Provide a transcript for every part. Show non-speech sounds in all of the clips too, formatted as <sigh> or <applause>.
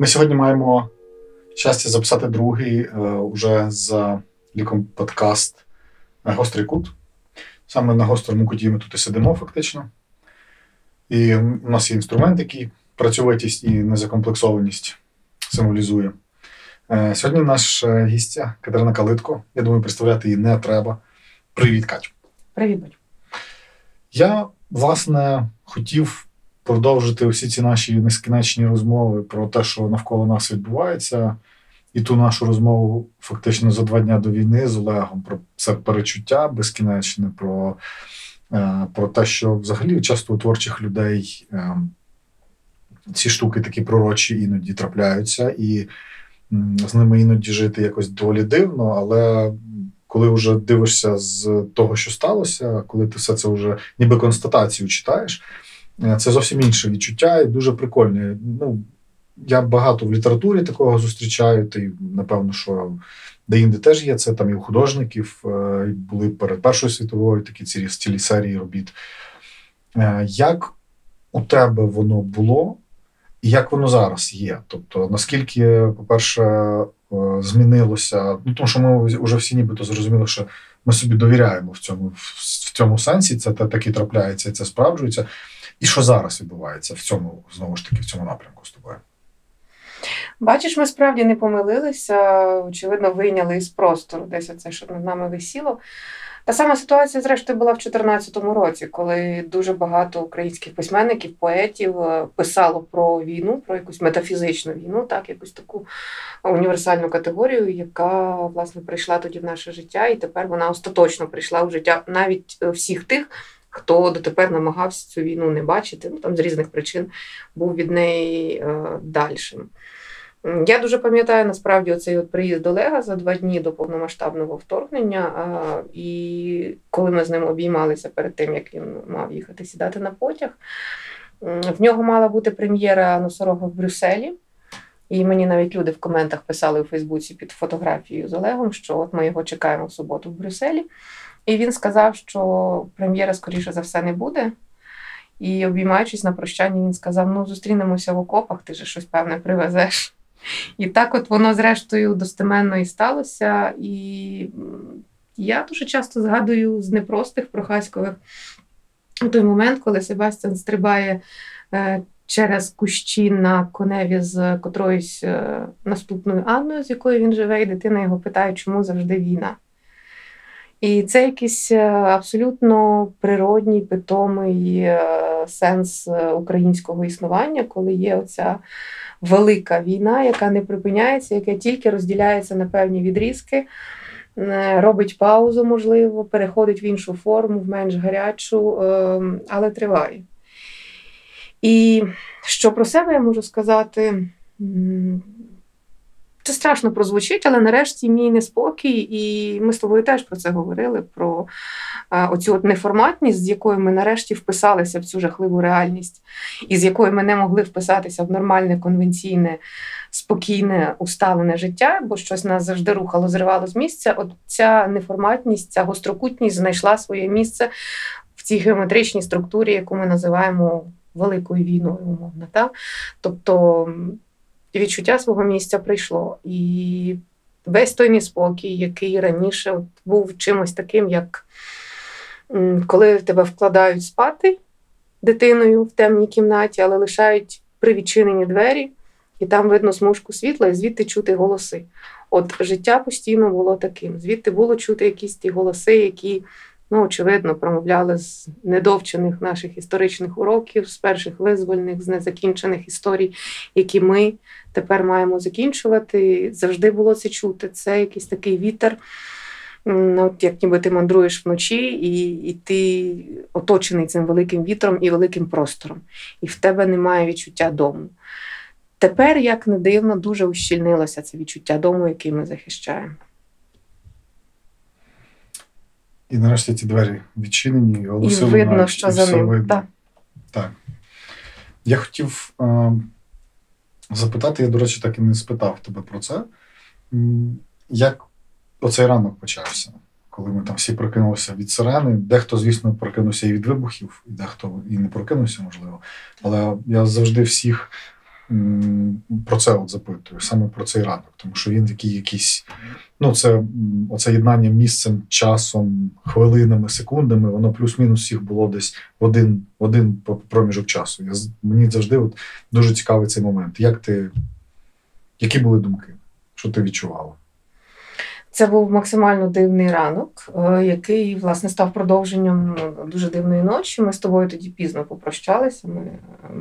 Ми сьогодні маємо щастя записати другий е, уже з ліком подкаст Гострий кут. Саме на гострому куті ми тут і сидимо, фактично. І у нас є інструмент, який працьовитість і незакомплексованість символізує. Е, Сьогодні наш е, гістя Катерина Калитко. Я думаю, представляти її не треба. Привіт, Катю. Привіт. Я, власне, хотів продовжити всі ці наші нескінченні розмови про те, що навколо нас відбувається, і ту нашу розмову фактично за два дні до війни з Олегом про це перечуття безкінечне, про, е, про те, що взагалі часто у творчих людей е, ці штуки такі пророчі іноді трапляються, і з ними іноді жити якось доволі дивно, але коли вже дивишся з того, що сталося, коли ти все це вже ніби констатацію читаєш, це зовсім інше відчуття і дуже прикольне. Ну, я багато в літературі такого зустрічаю, та напевно, що де-інде теж є це, там і у художників е, і були перед Першою світовою такі цілі, цілі серії робіт. Е, Як у тебе воно було, і як воно зараз є? Тобто, наскільки, по-перше, е, змінилося, ну тому що ми вже всі нібито зрозуміли, що ми собі довіряємо в цьому, в цьому сенсі, це те таки трапляється, і це справджується. І що зараз відбувається в цьому, знову ж таки, в цьому напрямку з тобою? Бачиш, ми справді не помилилися. Очевидно, вийняли із простору десь оце, що над нами висіло. Та сама ситуація, зрештою, була в 2014 році, коли дуже багато українських письменників, поетів е, писало про війну, про якусь метафізичну війну, так, якусь таку універсальну категорію, яка власне прийшла тоді в наше життя, і тепер вона остаточно прийшла в життя навіть е, всіх тих, хто дотепер намагався цю війну не бачити, ну там з різних причин був від неї е, дальшим. Я дуже пам'ятаю насправді оцей от приїзд Олега за два дні до повномасштабного вторгнення. а, І коли ми з ним обіймалися перед тим, як він мав їхати сідати на потяг, в нього мала бути прем'єра носорога в Брюсселі. І мені навіть люди в коментах писали у Фейсбуці під фотографією з Олегом, що от ми його чекаємо в суботу в Брюсселі. І він сказав, що прем'єра, скоріше за все, не буде. І обіймаючись на прощання, він сказав: ну, зустрінемося в окопах, ти же щось певне привезеш. І так от воно, зрештою, достеменно і сталося. І я дуже часто згадую з непростих прохаськових той момент, коли Себастьян стрибає е, через кущі на коневі з котроюсь е, наступною Анною, з якою він живе, і дитина його питає, чому завжди війна. І це якийсь е, абсолютно природній, питомий е, сенс е, українського існування, коли є оця велика війна, яка не припиняється, яка тільки розділяється на певні відрізки, робить паузу, можливо, переходить в іншу форму, в менш гарячу, але триває. І що про себе я можу сказати? Це страшно прозвучить, але нарешті мій неспокій, і ми з тобою теж про це говорили: про а, оцю от неформатність, з якою ми нарешті вписалися в цю жахливу реальність, і з якою ми не могли вписатися в нормальне, конвенційне, спокійне, усталене життя, бо щось нас завжди рухало, зривало з місця. От ця неформатність, ця гострокутність знайшла своє місце в цій геометричній структурі, яку ми називаємо великою війною, умовно. Так? Тобто відчуття свого місця прийшло. І весь той неспокій, який раніше от був чимось таким, як коли тебе вкладають спати дитиною в темній кімнаті, але лишають привідчинені двері, і там видно смужку світла, і звідти чути голоси. От життя постійно було таким. Звідти було чути якісь ті голоси, які, ну, очевидно, промовляли з недовчених наших історичних уроків, з перших визвольних, з незакінчених історій, які ми тепер маємо закінчувати. Завжди було це чути. Це якийсь такий вітер. м, От як ніби ти мандруєш вночі, і, і ти оточений цим великим вітром і великим простором, і в тебе немає відчуття дому. Тепер, як не дивно, дуже ущільнилося це відчуття дому, який ми захищаємо. І нарешті ті двері відчинені, і І голоси видно, лунають, що і за ним. видно. Так. Так. Я хотів е, запитати, я, до речі, так і не спитав тебе про це. Як оцей ранок почався? Коли ми там всі прокинулися від сирени, дехто, звісно, прокинувся і від вибухів, і дехто і не прокинувся, можливо. Але я завжди всіх про це от запитую, саме про цей ранок, тому що він такий якийсь. Ну, це оце єднання місцем, часом, хвилинами, секундами, воно плюс-мінус всіх було десь в один, в один проміжок часу. Я, мені завжди от дуже цікавий цей момент. Як ти, які були думки? Що ти відчувала? Це був максимально дивний ранок, е, який власне став продовженням ну, дуже дивної ночі. Ми з тобою тоді пізно попрощалися. Ми е,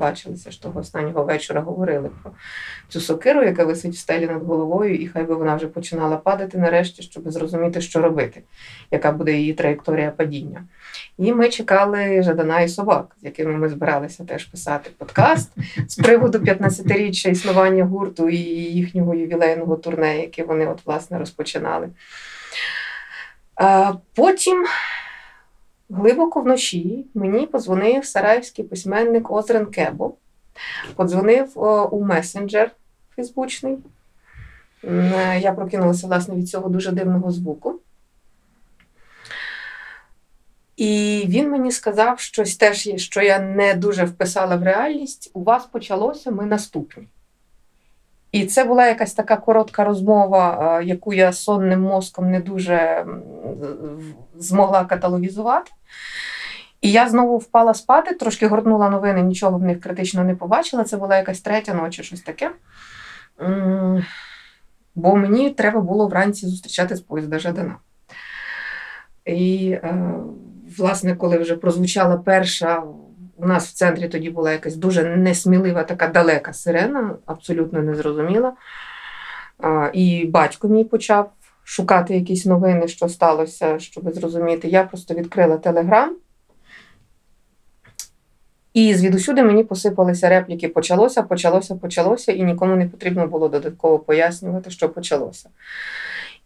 бачилися ж того останнього вечора, говорили про цю сокиру, яка висить в стелі над головою, і хай би вона вже починала падати нарешті, щоб зрозуміти, що робити, яка буде її траєкторія падіння. І ми чекали Жадана і собак, з якими ми збиралися теж писати подкаст з приводу 15-річчя існування гурту і їхнього ювілейного турне, яке вони от власне розпочинали. А потім, глибоко вночі, мені подзвонив сараївський письменник Озрен Кебо. Подзвонив у месенджер фейсбучний. Е, Я прокинулася власне від цього дуже дивного звуку. І він мені сказав щось теж, що я не дуже вписала в реальність. У вас почалося, ми наступні. І це була якась така коротка розмова, е, яку я сонним мозком не дуже змогла каталогізувати. І я знову впала спати, трошки гортнула новини, нічого в них критично не побачила. Це була якась третя ночі, щось таке. Бо мені треба було вранці зустрічати з поїзда Жадана. І, е, власне, коли вже прозвучала перша, у нас в центрі тоді була якась дуже несмілива, така далека сирена, абсолютно незрозуміла. І батько мій почав шукати якісь новини, що сталося, щоб зрозуміти. Я просто відкрила телеграм. І звідусюди мені посипалися репліки почалося, почалося, почалося, і нікому не потрібно було додатково пояснювати, що почалося.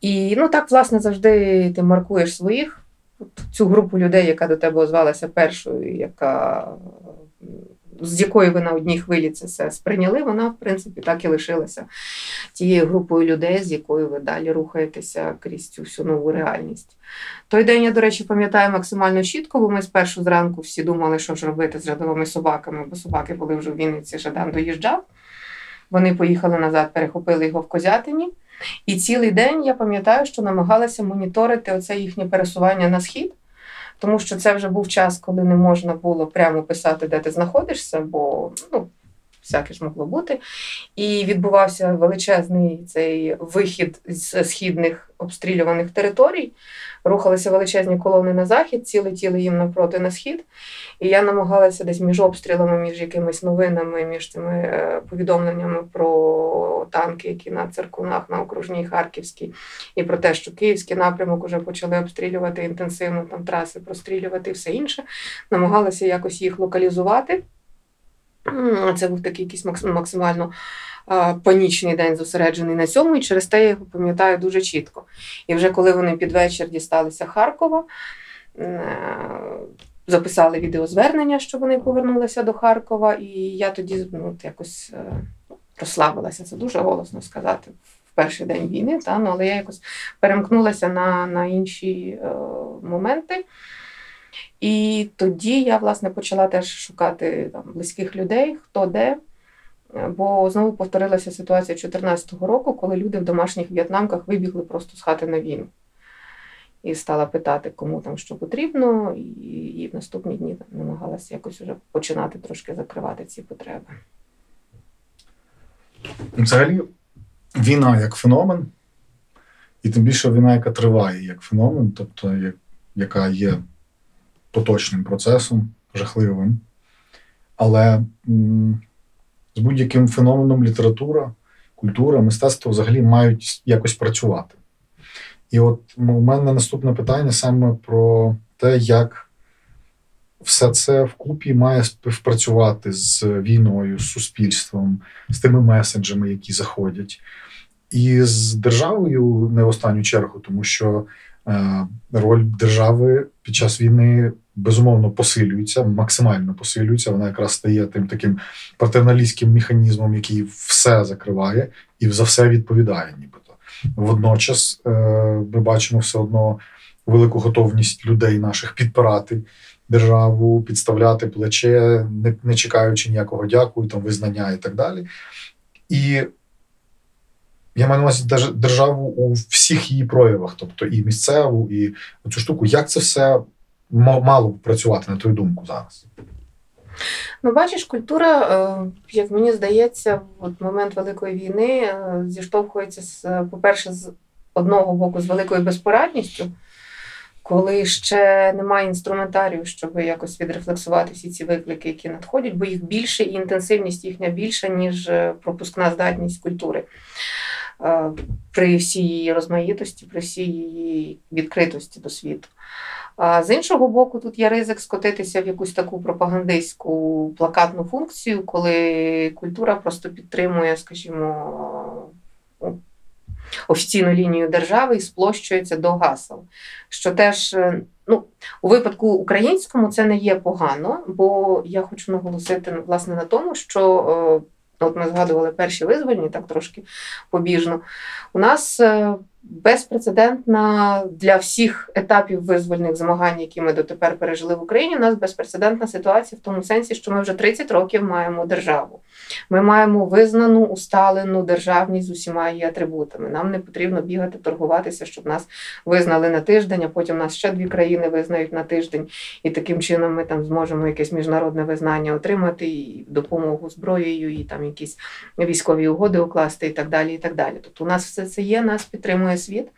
І ну так, власне, завжди ти маркуєш своїх, цю групу людей, яка до тебе озвалася першою, яка, з якої ви на одній хвилі це все сприйняли, вона, в принципі, так і лишилася тією групою людей, з якою ви далі рухаєтеся крізь цю всю нову реальність. Той день я, до речі, пам'ятаю максимально чітко, бо ми спершу зранку всі думали, що ж робити з рядовими собаками, бо собаки були вже в Вінниці, Жадан доїжджав. Вони поїхали назад, перехопили його в Козятині. І цілий день я пам'ятаю, що намагалася моніторити оце їхнє пересування на схід, тому що це вже був час, коли не можна було прямо писати, де ти знаходишся, бо ну, всяке ж могло бути. І відбувався величезний цей вихід з східних обстрілюваних територій. Рухалися величезні колони на захід, ці летіли їм навпроти на схід. І я намагалася десь між обстрілами, між якимись новинами, між тими е, повідомленнями про танки, які на циркунах на окружній Харківській, і про те, що київський напрямок вже почали обстрілювати інтенсивно, там траси прострілювати і все інше. Намагалася якось їх локалізувати. Це був такий якийсь максимально панічний день зосереджений на цьому, і через те я його пам'ятаю дуже чітко. І вже коли вони під вечір дісталися Харкова, е, записали відеозвернення, що вони повернулися до Харкова, і я тоді ну, якось е, розслабилася. Це дуже голосно сказати в перший день війни, та, ну, але я якось перемкнулася на, на інші е, моменти. І тоді я власне почала теж шукати там близьких людей, хто де. Бо знову повторилася ситуація 2014 року, коли люди в домашніх в'єтнамках вибігли просто з хати на війну. І стала питати, кому там що потрібно, і, і в наступні дні там, намагалася якось вже починати трошки закривати ці потреби. Взагалі, війна як феномен, і тим більше війна, яка триває як феномен, тобто як, яка є поточним процесом, жахливим. Але м, з будь-яким феноменом література, культура, мистецтво взагалі мають якось працювати. І от у мене наступне питання саме про те, як все це вкупі має співпрацювати з війною, з суспільством, з тими меседжами, які заходять, і з державою не в останню чергу, тому що е, роль держави під час війни безумовно посилюється, максимально посилюється. Вона якраз стає тим таким патерналістським механізмом, який все закриває і за все відповідає, нібито. Водночас е, ми бачимо все одно велику готовність людей наших підпирати державу, підставляти плече, не, не чекаючи ніякого дякую, там визнання і так далі. І я маю на увазі державу у всіх її проявах, тобто і місцеву, і цю штуку. Як це все мало б працювати, на твою думку, зараз? Ну, бачиш, культура, е, як мені здається, в момент Великої війни е, зіштовхується з, по-перше, з одного боку, з великою безпорадністю, коли ще немає інструментарію, щоб якось відрефлексувати всі ці виклики, які надходять, бо їх більше і інтенсивність їхня більша, ніж е, пропускна здатність культури. При всій її розмаїтості, при всій її відкритості до світу. З іншого боку, тут є ризик скотитися в якусь таку пропагандистську плакатну функцію, коли культура просто підтримує, скажімо, ну, офіційну лінію держави і сплощується до гасел. Що теж е, ну, у випадку українському це не є погано, бо я хочу наголосити власне на тому, що е, от ми згадували перші визвольні, так трошки побіжно. У нас е, безпрецедентна для всіх етапів визвольних змагань, які ми дотепер пережили в Україні. У нас безпрецедентна ситуація в тому сенсі, що ми вже 30 років маємо державу. Ми маємо визнану, усталену державність з усіма її атрибутами. Нам не потрібно бігати, торгуватися, щоб нас визнали на тиждень, а потім нас ще дві країни визнають на тиждень, і таким чином ми там зможемо якесь міжнародне визнання отримати, і допомогу зброєю, і там якісь військові угоди укласти, і так далі. І так далі. Тобто у нас все це є, нас підтримує світ.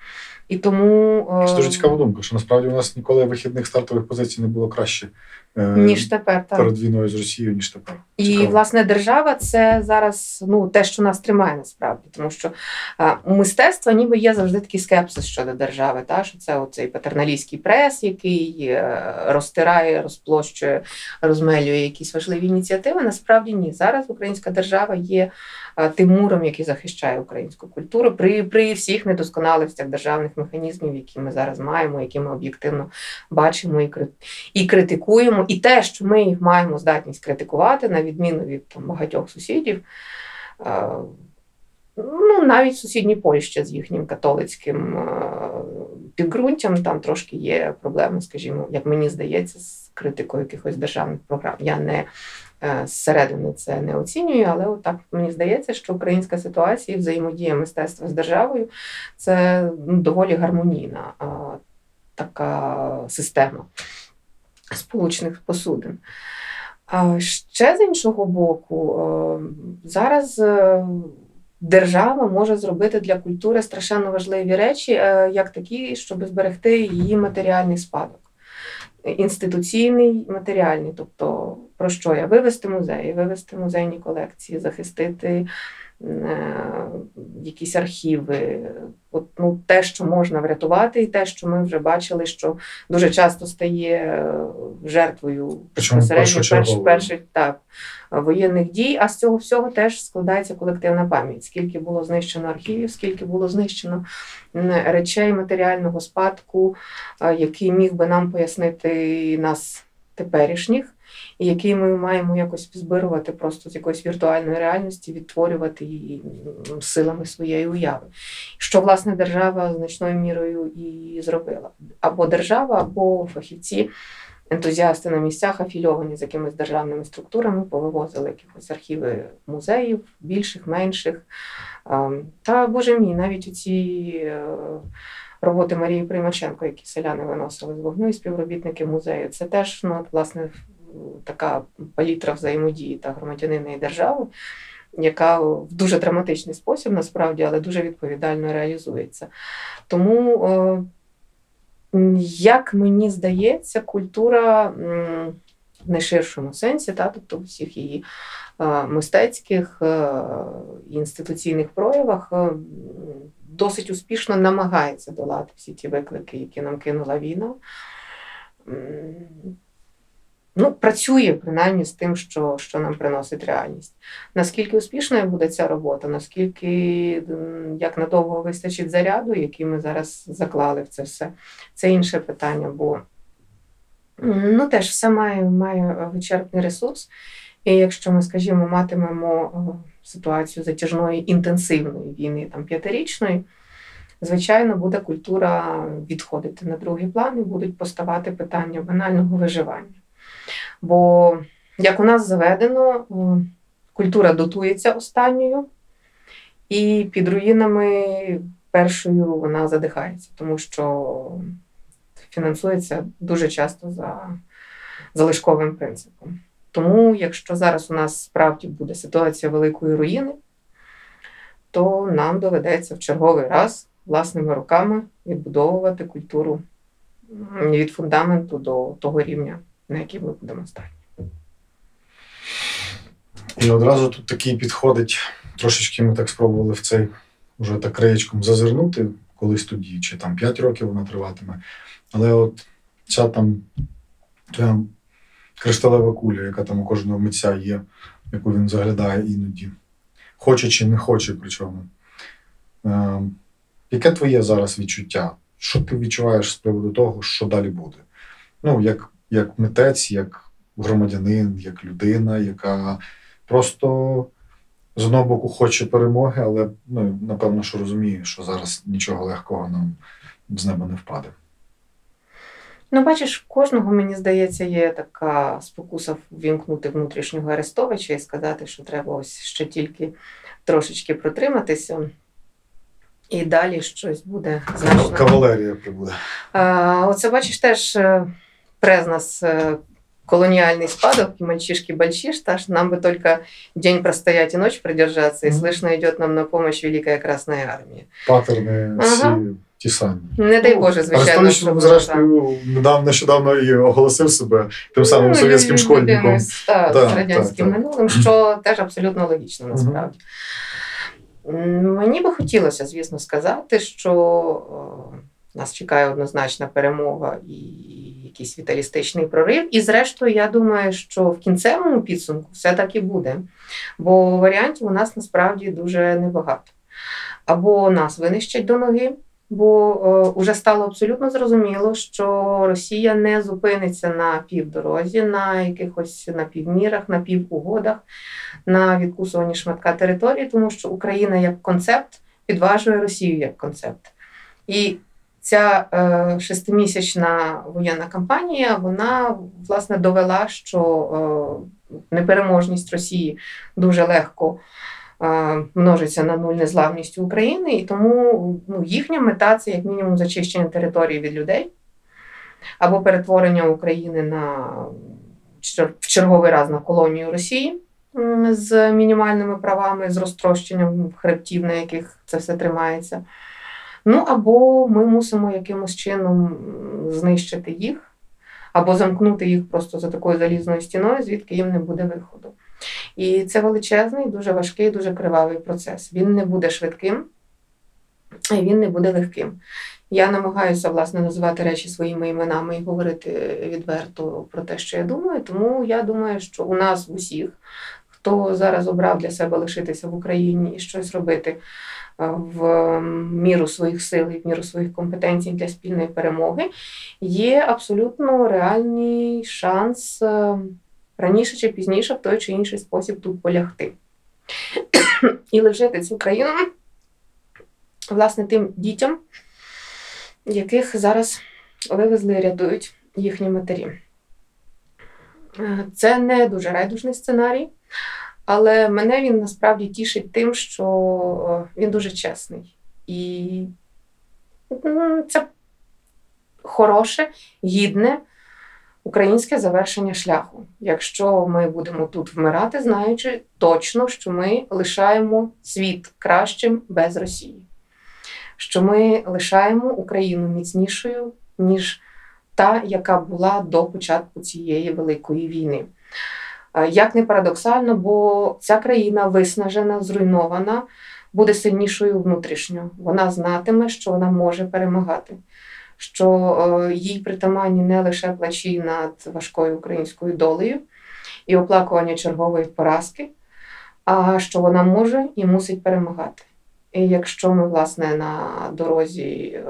І тому е, Це дуже цікава думка, що насправді у нас ніколи вихідних стартових позицій не було краще е, ніж тепер так. перед війною з Росією, ніж тепер. І Цікаво. власне держава це зараз ну те, що нас тримає насправді, тому що у мистецтва ніби є завжди такий скепсис щодо держави, та що це оцей патерналістський прес, який е, розтирає, розплощує, розмелює якісь важливі ініціативи. Насправді ні. Зараз українська держава є е, тим муром, який захищає українську культуру при, при всіх недосконалостях державних механізмів, які ми зараз маємо, які ми об'єктивно бачимо і і критикуємо, і те, що ми маємо здатність критикувати, на відміну від там, багатьох сусідів. е, Ну, навіть сусідній Польщі з їхнім католицьким е, підґрунтям там трошки є проблеми, скажімо, як мені здається, з критикою якихось державних програм. Я не зсередини це не оцінюю, але отак мені здається, що українська ситуація і взаємодія мистецтва з державою це ну, доволі гармонійна е, така система сполучених посудин. А ще з іншого боку, е, зараз е, держава може зробити для культури страшенно важливі речі, е, як такі, щоб зберегти її матеріальний спадок. Інституційний, матеріальний, тобто про що я? Вивести музеї, вивести музейні колекції, захистити якісь архіви, от, ну, те, що можна врятувати, і те, що ми вже бачили, що дуже часто стає е, жертвою Причому безпосередньо перш, перших так, воєнних дій. А з цього всього теж складається колективна пам'ять. Скільки було знищено архівів, скільки було знищено речей матеріального спадку, е, який міг би нам пояснити нас теперішніх. І який ми маємо якось збирувати просто з якоїсь віртуальної реальності, відтворювати її силами своєї уяви. Що власне держава значною мірою і зробила. Або держава, або фахівці, ентузіасти на місцях, афільовані з якимись державними структурами, повивозили якихось архіви музеїв, більших, менших. Та боже мій, навіть оці е, роботи Марії Примаченко, які селяни виносили з вогню і співробітники музею, це теж ну, от, власне така палітра взаємодії та громадянина і держави, яка в дуже драматичний спосіб насправді, але дуже відповідально реалізується. Тому, е, як мені здається, культура в найширшому сенсі, та, тобто всіх її е, мистецьких е, інституційних проявах. Досить успішно намагається долати всі ті виклики, які нам кинула війна. Ну, працює принаймні з тим, що, що нам приносить реальність. Наскільки успішною буде ця робота, наскільки як надовго вистачить заряду, який ми зараз заклали в це все, це інше питання, бо ну, теж все має, має вичерпний ресурс. І якщо ми, скажімо, матимемо ситуацію затяжної інтенсивної війни, там п'ятирічної, звичайно, буде культура відходити на другий план і будуть поставати питання банального виживання. Бо, як у нас заведено, культура дотується останньою, і під руїнами першою вона задихається, тому що фінансується дуже часто за залишковим принципом. Тому, якщо зараз у нас справді буде ситуація великої руїни, то нам доведеться в черговий раз власними руками відбудовувати культуру від фундаменту до того рівня, на який ми будемо стати. І одразу тут такий підходить. Трошечки ми так спробували в цей вже так краєчком зазирнути колись тоді, чи там 5 років вона триватиме. Але от ця там твоя кришталева куля, яка там у кожного митця є, яку він заглядає іноді, хоче чи не хоче, причому. Е, яке твоє зараз відчуття? Що ти відчуваєш з приводу того, що далі буде? Ну, як, як митець, як громадянин, як людина, яка просто з одного боку хоче перемоги, але ну, напевно, що розуміє, що зараз нічого легкого нам з неба не впаде. Ну, бачиш, кожного, мені здається, є така спокуса ввімкнути внутрішнього Арестовича і сказати, що треба ось ще тільки трошечки протриматися, і далі щось буде значно. Кавалерія прибуде. Оце бачиш теж е, през нас е, колониальный спадок, и мальчишки большиш, так нам бы только день простоять и ночь продержаться, и Мгм. слышно идет нам на помощь Великая Красная Армия. Патерни всі Ага. ті самі. Не дай Боже, звичайно, Арестович, щоб зрештою, недавно нещодавно і оголосив себе тим самим Ну, совєтським лю- школьником. людиною з, та, Так, з радянським так, так. минулим, що теж абсолютно логічно насправді. М, Мені би хотілося, звісно, сказати, що о, нас чекає однозначна перемога і якийсь віталістичний прорив. І, зрештою, я думаю, що в кінцевому підсумку все так і буде. Бо варіантів у нас насправді дуже небагато. Або нас винищать до ноги, бо вже стало абсолютно зрозуміло, що Росія не зупиниться на півдорозі, на якихось на півмірах, на півугодах, на відкусуванні шматка території, тому що Україна як концепт підважує Росію як концепт. І ця е, шестимісячна воєнна кампанія вона власне довела, що е, непереможність Росії дуже легко е, множиться на нуль незламністю України, і тому ну, їхня мета це як мінімум зачищення території від людей або перетворення України на в черговий раз на колонію Росії з мінімальними правами, з розтрощенням хребтів, на яких це все тримається. Ну або ми мусимо якимось чином знищити їх, або замкнути їх просто за такою залізною стіною, звідки їм не буде виходу. І це величезний, дуже важкий, дуже кривавий процес. Він не буде швидким, і він не буде легким. Я намагаюся власне називати речі своїми іменами і говорити відверто про те, що я думаю. Тому я думаю, що у нас усіх, хто зараз обрав для себе лишитися в Україні і щось робити в міру своїх сил і в міру своїх компетенцій для спільної перемоги, є абсолютно реальний шанс е, раніше чи пізніше в той чи інший спосіб тут полягти. І лишити цю країну власне тим дітям, яких зараз вивезли і рятують їхні матері. Е, Це не дуже райдужний сценарій, але мене він насправді тішить тим, що е, він дуже чесний. І це хороше, гідне українське завершення шляху. Якщо ми будемо тут вмирати, знаючи точно, що ми лишаємо світ кращим без Росії що ми лишаємо Україну міцнішою, ніж та, яка була до початку цієї великої війни. Е, Як не парадоксально, бо ця країна виснажена, зруйнована, буде сильнішою внутрішньо. Вона знатиме, що вона може перемагати, що е, їй притаманні не лише плачі над важкою українською долею і оплакування чергової поразки, а що вона може і мусить перемагати. І якщо ми, власне, на дорозі е,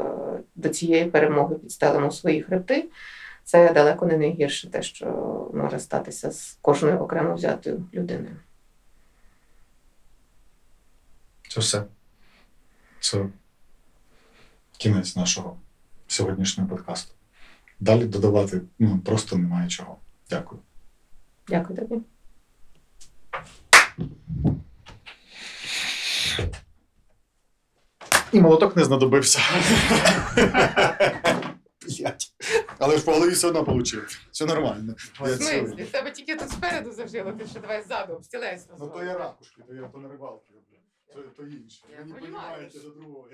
до цієї перемоги підстелимо свої хребти, це далеко не найгірше те, що може статися з кожною окремо взятою людиною. Це все. Це кінець нашого сьогоднішнього подкасту. Далі додавати ну, просто немає чого. Дякую. Дякую тобі. І молоток не знадобився. <laughs> Блять. Але ж по голові все одно отримав. Все нормально. В смислі? В тебе тільки тут спереду зажило, ти ще давай ззаду, стілець Ну то я ракушки, то я то не рибалки, блядь. То, то інше. Я Ви не понімаю. розумієте за другого.